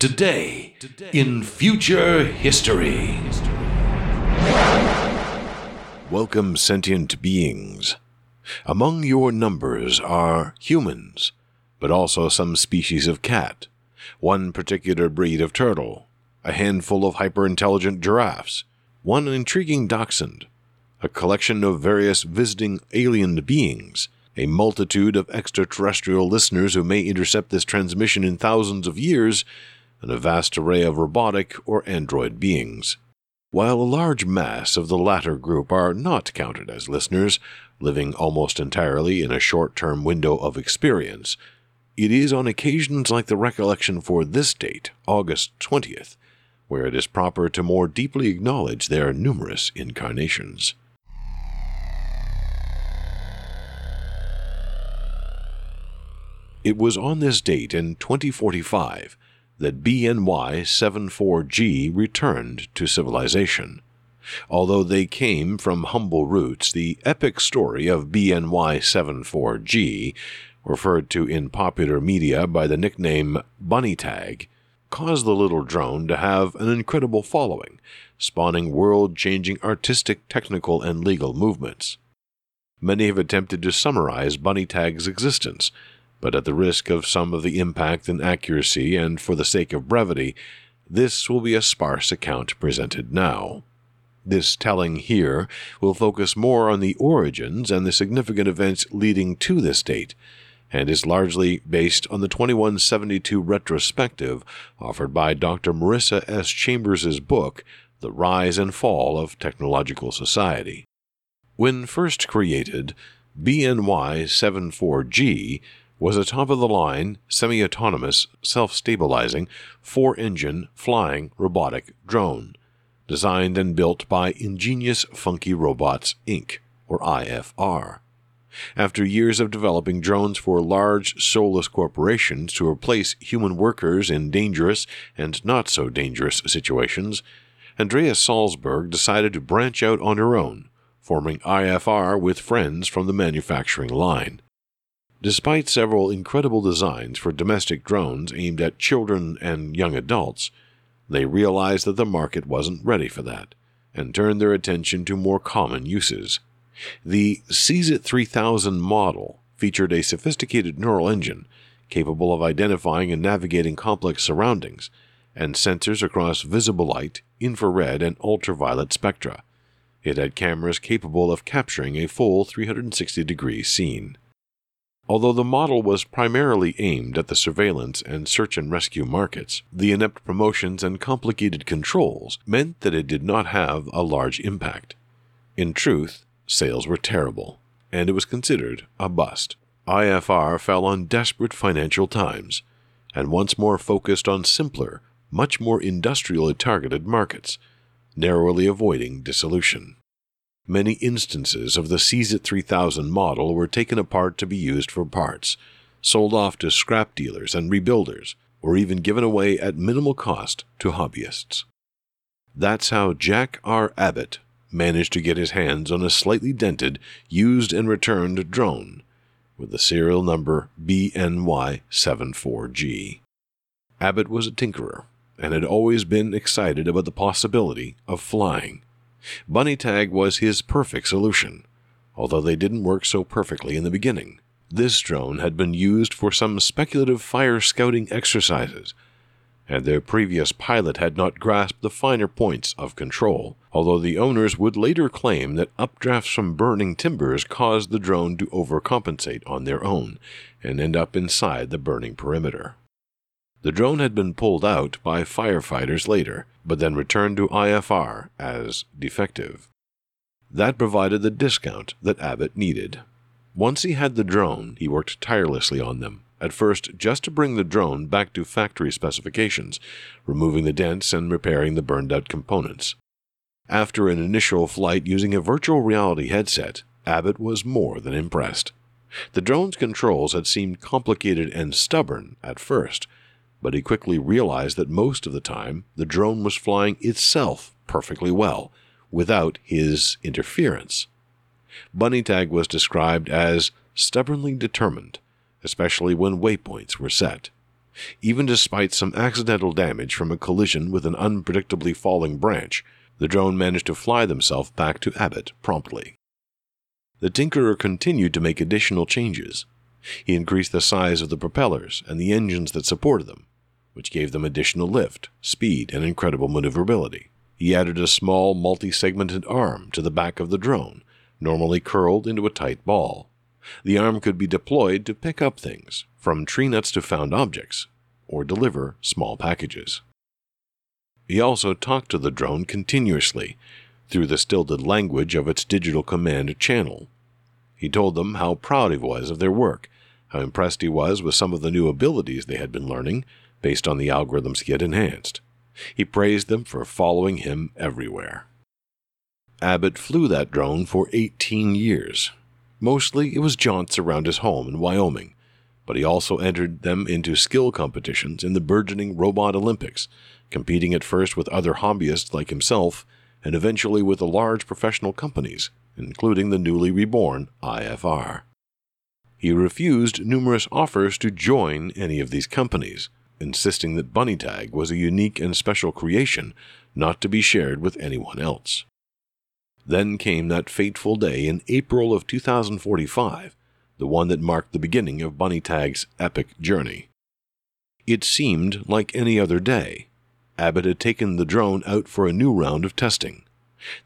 Today, in future history. Welcome, sentient beings. Among your numbers are humans, but also some species of cat, one particular breed of turtle, a handful of hyper intelligent giraffes, one intriguing dachshund, a collection of various visiting alien beings, a multitude of extraterrestrial listeners who may intercept this transmission in thousands of years, and a vast array of robotic or android beings. While a large mass of the latter group are not counted as listeners, living almost entirely in a short term window of experience, it is on occasions like the recollection for this date, August 20th, where it is proper to more deeply acknowledge their numerous incarnations. It was on this date in 2045 that BNY 74G returned to civilization. Although they came from humble roots, the epic story of BNY 74G, referred to in popular media by the nickname Bunny Tag, caused the little drone to have an incredible following, spawning world changing artistic, technical, and legal movements. Many have attempted to summarize Bunny Tag's existence, but at the risk of some of the impact and accuracy, and for the sake of brevity, this will be a sparse account presented now. This telling here will focus more on the origins and the significant events leading to this date, and is largely based on the 2172 retrospective offered by Dr. Marissa S. Chambers' book, The Rise and Fall of Technological Society. When first created, BNY 74G was a top of the line, semi autonomous, self stabilizing, four engine, flying robotic drone, designed and built by Ingenious Funky Robots Inc., or IFR. After years of developing drones for large, soulless corporations to replace human workers in dangerous and not so dangerous situations, Andrea Salzberg decided to branch out on her own, forming IFR with friends from the manufacturing line. Despite several incredible designs for domestic drones aimed at children and young adults, they realized that the market wasn't ready for that and turned their attention to more common uses. The CZIT 3000 model featured a sophisticated neural engine capable of identifying and navigating complex surroundings and sensors across visible light, infrared, and ultraviolet spectra. It had cameras capable of capturing a full 360 degree scene. Although the model was primarily aimed at the surveillance and search and rescue markets, the inept promotions and complicated controls meant that it did not have a large impact. In truth, sales were terrible, and it was considered a bust. IFR fell on desperate financial times, and once more focused on simpler, much more industrially targeted markets, narrowly avoiding dissolution. Many instances of the CZIT 3000 model were taken apart to be used for parts, sold off to scrap dealers and rebuilders, or even given away at minimal cost to hobbyists. That's how Jack R. Abbott managed to get his hands on a slightly dented, used and returned drone with the serial number BNY74G. Abbott was a tinkerer and had always been excited about the possibility of flying. Bunny Tag was his perfect solution, although they didn't work so perfectly in the beginning. This drone had been used for some speculative fire scouting exercises, and their previous pilot had not grasped the finer points of control, although the owners would later claim that updrafts from burning timbers caused the drone to overcompensate on their own and end up inside the burning perimeter. The drone had been pulled out by firefighters later, but then returned to IFR as defective. That provided the discount that Abbott needed. Once he had the drone, he worked tirelessly on them, at first just to bring the drone back to factory specifications, removing the dents and repairing the burned out components. After an initial flight using a virtual reality headset, Abbott was more than impressed. The drone's controls had seemed complicated and stubborn at first, but he quickly realized that most of the time the drone was flying itself perfectly well, without his interference. Bunny Tag was described as stubbornly determined, especially when waypoints were set. Even despite some accidental damage from a collision with an unpredictably falling branch, the drone managed to fly themselves back to Abbott promptly. The Tinkerer continued to make additional changes. He increased the size of the propellers and the engines that supported them, which gave them additional lift, speed, and incredible maneuverability. He added a small multi segmented arm to the back of the drone, normally curled into a tight ball. The arm could be deployed to pick up things, from tree nuts to found objects, or deliver small packages. He also talked to the drone continuously through the stilted language of its digital command channel. He told them how proud he was of their work, how impressed he was with some of the new abilities they had been learning based on the algorithms he had enhanced. He praised them for following him everywhere. Abbott flew that drone for 18 years. Mostly it was jaunts around his home in Wyoming, but he also entered them into skill competitions in the burgeoning Robot Olympics, competing at first with other hobbyists like himself and eventually with the large professional companies, including the newly reborn IFR. He refused numerous offers to join any of these companies, insisting that Bunny Tag was a unique and special creation not to be shared with anyone else. Then came that fateful day in April of 2045, the one that marked the beginning of Bunny Tag's epic journey. It seemed like any other day. Abbott had taken the drone out for a new round of testing.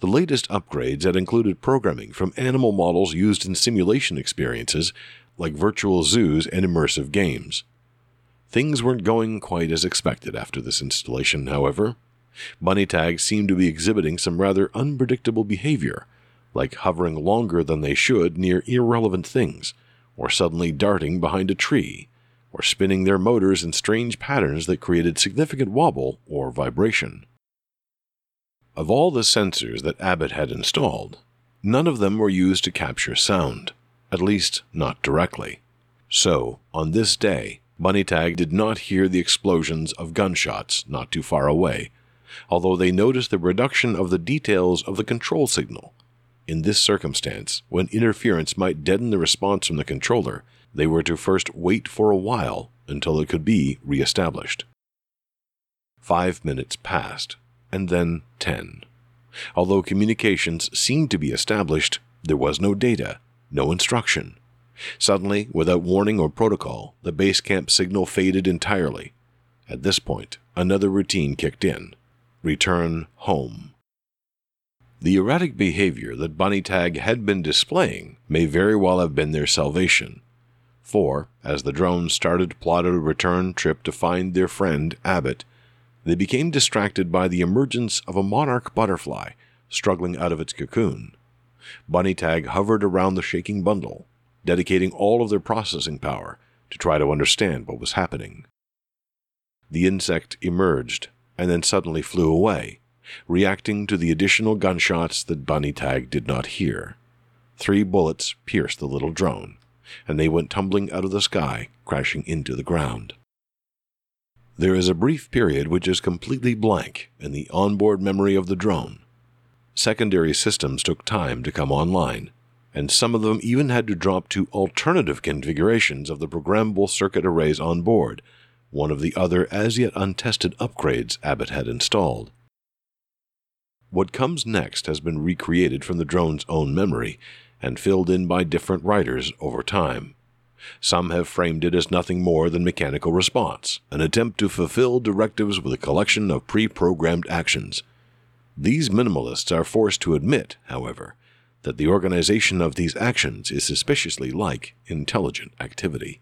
The latest upgrades had included programming from animal models used in simulation experiences like virtual zoos and immersive games. Things weren't going quite as expected after this installation, however. Bunny tags seemed to be exhibiting some rather unpredictable behavior, like hovering longer than they should near irrelevant things, or suddenly darting behind a tree, or spinning their motors in strange patterns that created significant wobble or vibration. Of all the sensors that Abbott had installed, none of them were used to capture sound, at least not directly. So, on this day, Bunny Tag did not hear the explosions of gunshots not too far away although they noticed the reduction of the details of the control signal. In this circumstance, when interference might deaden the response from the controller, they were to first wait for a while until it could be re-established. Five minutes passed, and then ten. Although communications seemed to be established, there was no data, no instruction. Suddenly, without warning or protocol, the base camp signal faded entirely. At this point, another routine kicked in return home. The erratic behavior that Bunny Tag had been displaying may very well have been their salvation. For, as the drones started to plot a return trip to find their friend Abbott, they became distracted by the emergence of a monarch butterfly struggling out of its cocoon. Bunny Tag hovered around the shaking bundle, dedicating all of their processing power to try to understand what was happening. The insect emerged and then suddenly flew away, reacting to the additional gunshots that Bunny Tag did not hear. Three bullets pierced the little drone, and they went tumbling out of the sky, crashing into the ground. There is a brief period which is completely blank in the onboard memory of the drone. Secondary systems took time to come online, and some of them even had to drop to alternative configurations of the programmable circuit arrays on board one of the other as yet untested upgrades Abbott had installed. What comes next has been recreated from the drone's own memory and filled in by different writers over time. Some have framed it as nothing more than mechanical response, an attempt to fulfill directives with a collection of pre programmed actions. These minimalists are forced to admit, however, that the organization of these actions is suspiciously like intelligent activity.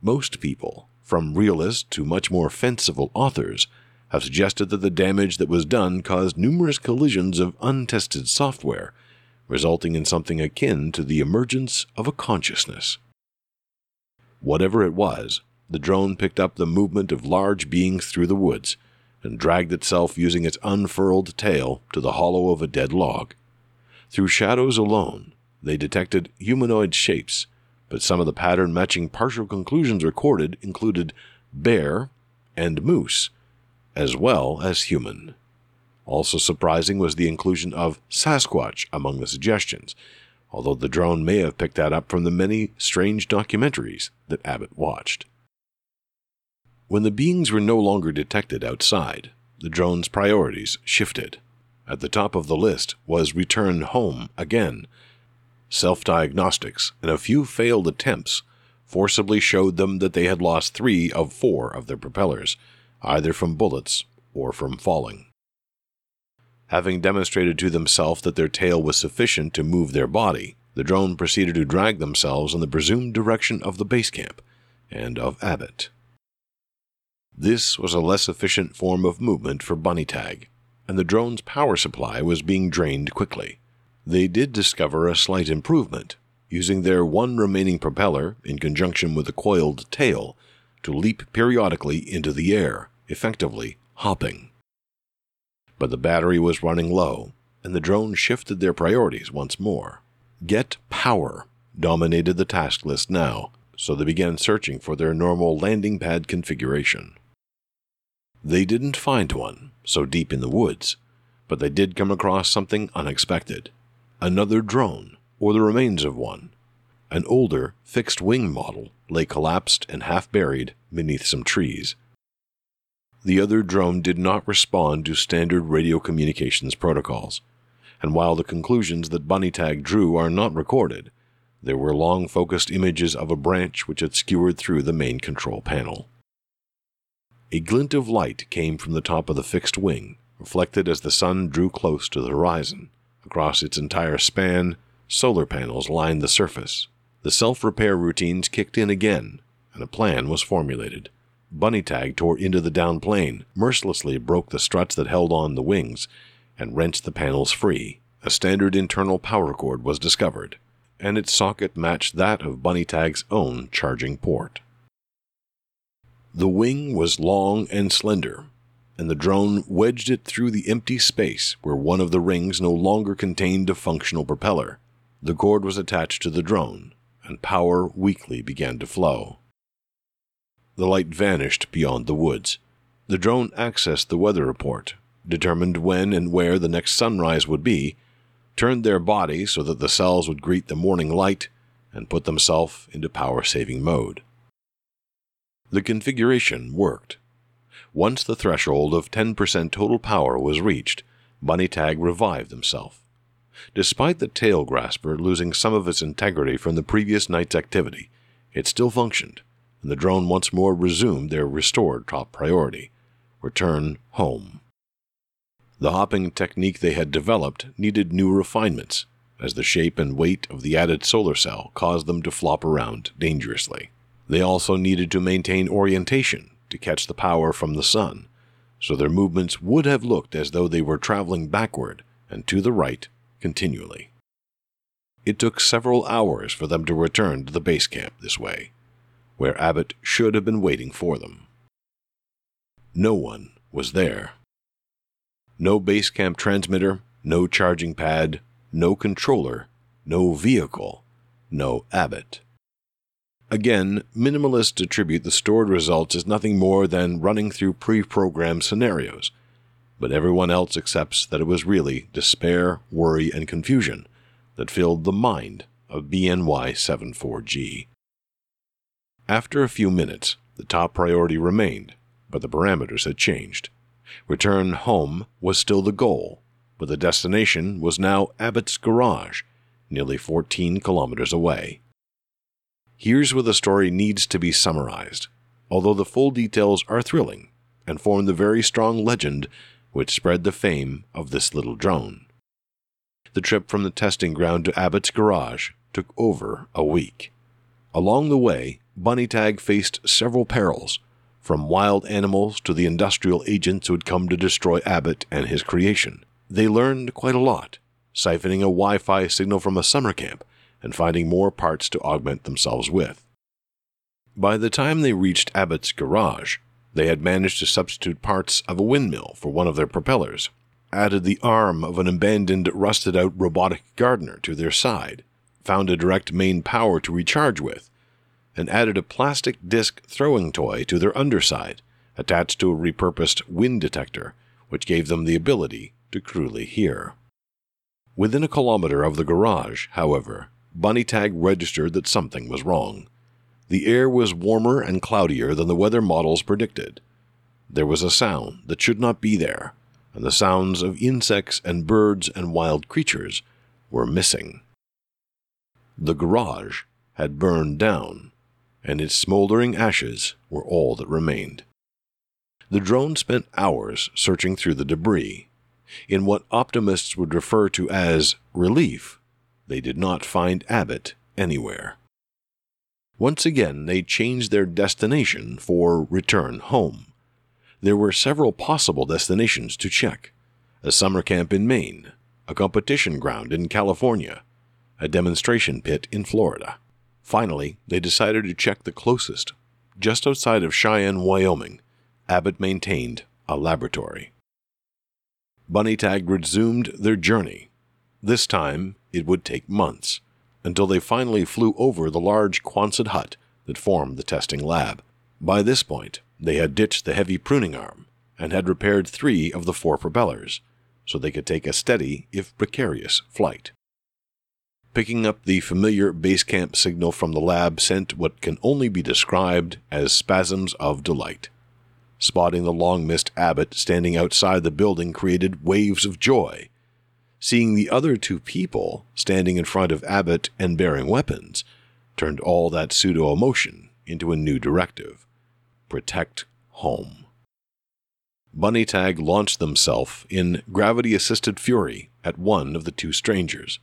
Most people, from realists to much more fanciful authors, have suggested that the damage that was done caused numerous collisions of untested software, resulting in something akin to the emergence of a consciousness. Whatever it was, the drone picked up the movement of large beings through the woods and dragged itself using its unfurled tail to the hollow of a dead log. Through shadows alone, they detected humanoid shapes but some of the pattern matching partial conclusions recorded included bear and moose, as well as human. Also surprising was the inclusion of Sasquatch among the suggestions, although the drone may have picked that up from the many strange documentaries that Abbott watched. When the beings were no longer detected outside, the drone's priorities shifted. At the top of the list was return home again. Self diagnostics and a few failed attempts forcibly showed them that they had lost three of four of their propellers, either from bullets or from falling. Having demonstrated to themselves that their tail was sufficient to move their body, the drone proceeded to drag themselves in the presumed direction of the base camp and of Abbott. This was a less efficient form of movement for Bunny Tag, and the drone's power supply was being drained quickly. They did discover a slight improvement, using their one remaining propeller in conjunction with a coiled tail to leap periodically into the air, effectively hopping. But the battery was running low, and the drone shifted their priorities once more. Get power dominated the task list now, so they began searching for their normal landing pad configuration. They didn't find one, so deep in the woods, but they did come across something unexpected another drone, or the remains of one. An older, fixed wing model lay collapsed and half buried beneath some trees. The other drone did not respond to standard radio communications protocols, and while the conclusions that Bunny Tag drew are not recorded, there were long focused images of a branch which had skewered through the main control panel. A glint of light came from the top of the fixed wing, reflected as the sun drew close to the horizon. Across its entire span, solar panels lined the surface. The self repair routines kicked in again, and a plan was formulated. Bunny Tag tore into the down plane, mercilessly broke the struts that held on the wings, and wrenched the panels free. A standard internal power cord was discovered, and its socket matched that of Bunny Tag's own charging port. The wing was long and slender, and the drone wedged it through the empty space where one of the rings no longer contained a functional propeller. The cord was attached to the drone, and power weakly began to flow. The light vanished beyond the woods. The drone accessed the weather report, determined when and where the next sunrise would be, turned their body so that the cells would greet the morning light, and put themselves into power saving mode. The configuration worked. Once the threshold of 10% total power was reached, Bunny Tag revived himself. Despite the tail grasper losing some of its integrity from the previous night's activity, it still functioned, and the drone once more resumed their restored top priority return home. The hopping technique they had developed needed new refinements, as the shape and weight of the added solar cell caused them to flop around dangerously. They also needed to maintain orientation to catch the power from the sun, so their movements would have looked as though they were traveling backward and to the right continually. It took several hours for them to return to the base camp this way, where Abbott should have been waiting for them. No one was there. No base camp transmitter, no charging pad, no controller, no vehicle, no Abbott. Again, minimalists attribute the stored results as nothing more than running through pre programmed scenarios, but everyone else accepts that it was really despair, worry, and confusion that filled the mind of BNY 74G. After a few minutes, the top priority remained, but the parameters had changed. Return home was still the goal, but the destination was now Abbott's garage, nearly 14 kilometers away. Here's where the story needs to be summarized, although the full details are thrilling and form the very strong legend which spread the fame of this little drone. The trip from the testing ground to Abbott's garage took over a week. Along the way, Bunny Tag faced several perils, from wild animals to the industrial agents who had come to destroy Abbott and his creation. They learned quite a lot, siphoning a Wi Fi signal from a summer camp and finding more parts to augment themselves with. By the time they reached Abbott's garage, they had managed to substitute parts of a windmill for one of their propellers, added the arm of an abandoned, rusted out robotic gardener to their side, found a direct main power to recharge with, and added a plastic disc throwing toy to their underside, attached to a repurposed wind detector, which gave them the ability to cruelly hear. Within a kilometer of the garage, however, Bunny Tag registered that something was wrong. The air was warmer and cloudier than the weather models predicted. There was a sound that should not be there, and the sounds of insects and birds and wild creatures were missing. The garage had burned down, and its smoldering ashes were all that remained. The drone spent hours searching through the debris. In what optimists would refer to as relief, they did not find Abbott anywhere. Once again, they changed their destination for return home. There were several possible destinations to check a summer camp in Maine, a competition ground in California, a demonstration pit in Florida. Finally, they decided to check the closest. Just outside of Cheyenne, Wyoming, Abbott maintained a laboratory. Bunny Tag resumed their journey. This time, it would take months until they finally flew over the large Quonset hut that formed the testing lab. By this point, they had ditched the heavy pruning arm and had repaired three of the four propellers, so they could take a steady, if precarious, flight. Picking up the familiar base camp signal from the lab sent what can only be described as spasms of delight. Spotting the long missed Abbott standing outside the building created waves of joy. Seeing the other two people standing in front of Abbott and bearing weapons turned all that pseudo emotion into a new directive protect home. Bunny Tag launched themselves in gravity assisted fury at one of the two strangers,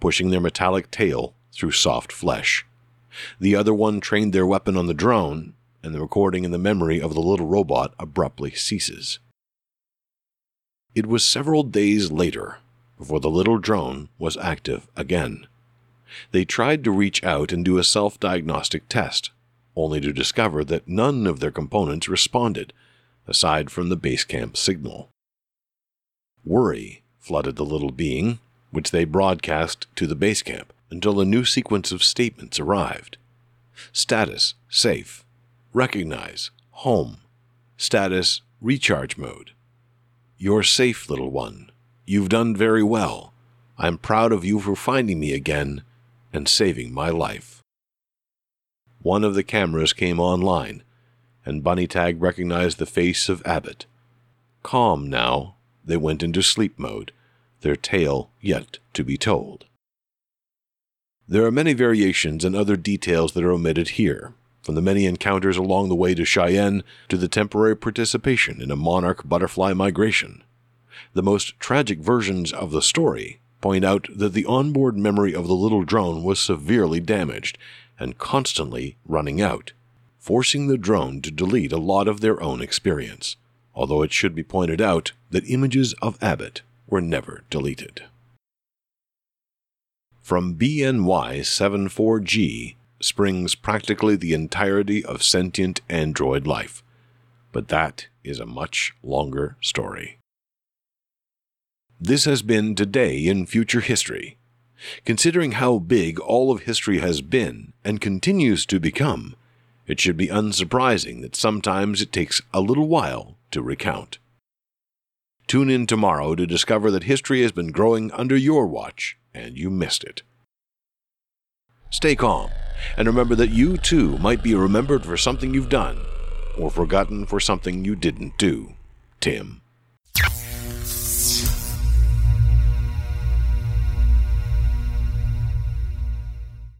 pushing their metallic tail through soft flesh. The other one trained their weapon on the drone and the recording in the memory of the little robot abruptly ceases. It was several days later before the little drone was active again. They tried to reach out and do a self diagnostic test, only to discover that none of their components responded, aside from the base camp signal. Worry flooded the little being, which they broadcast to the base camp until a new sequence of statements arrived. Status safe. Recognize. Home. Status recharge mode. You're safe, little one. You've done very well. I'm proud of you for finding me again and saving my life. One of the cameras came online, and Bunny Tag recognized the face of Abbott. Calm now, they went into sleep mode, their tale yet to be told. There are many variations and other details that are omitted here, from the many encounters along the way to Cheyenne to the temporary participation in a monarch butterfly migration. The most tragic versions of the story point out that the onboard memory of the little drone was severely damaged and constantly running out, forcing the drone to delete a lot of their own experience, although it should be pointed out that images of Abbott were never deleted. From BNY 74G springs practically the entirety of sentient android life. But that is a much longer story. This has been Today in Future History. Considering how big all of history has been and continues to become, it should be unsurprising that sometimes it takes a little while to recount. Tune in tomorrow to discover that history has been growing under your watch and you missed it. Stay calm and remember that you too might be remembered for something you've done or forgotten for something you didn't do. Tim.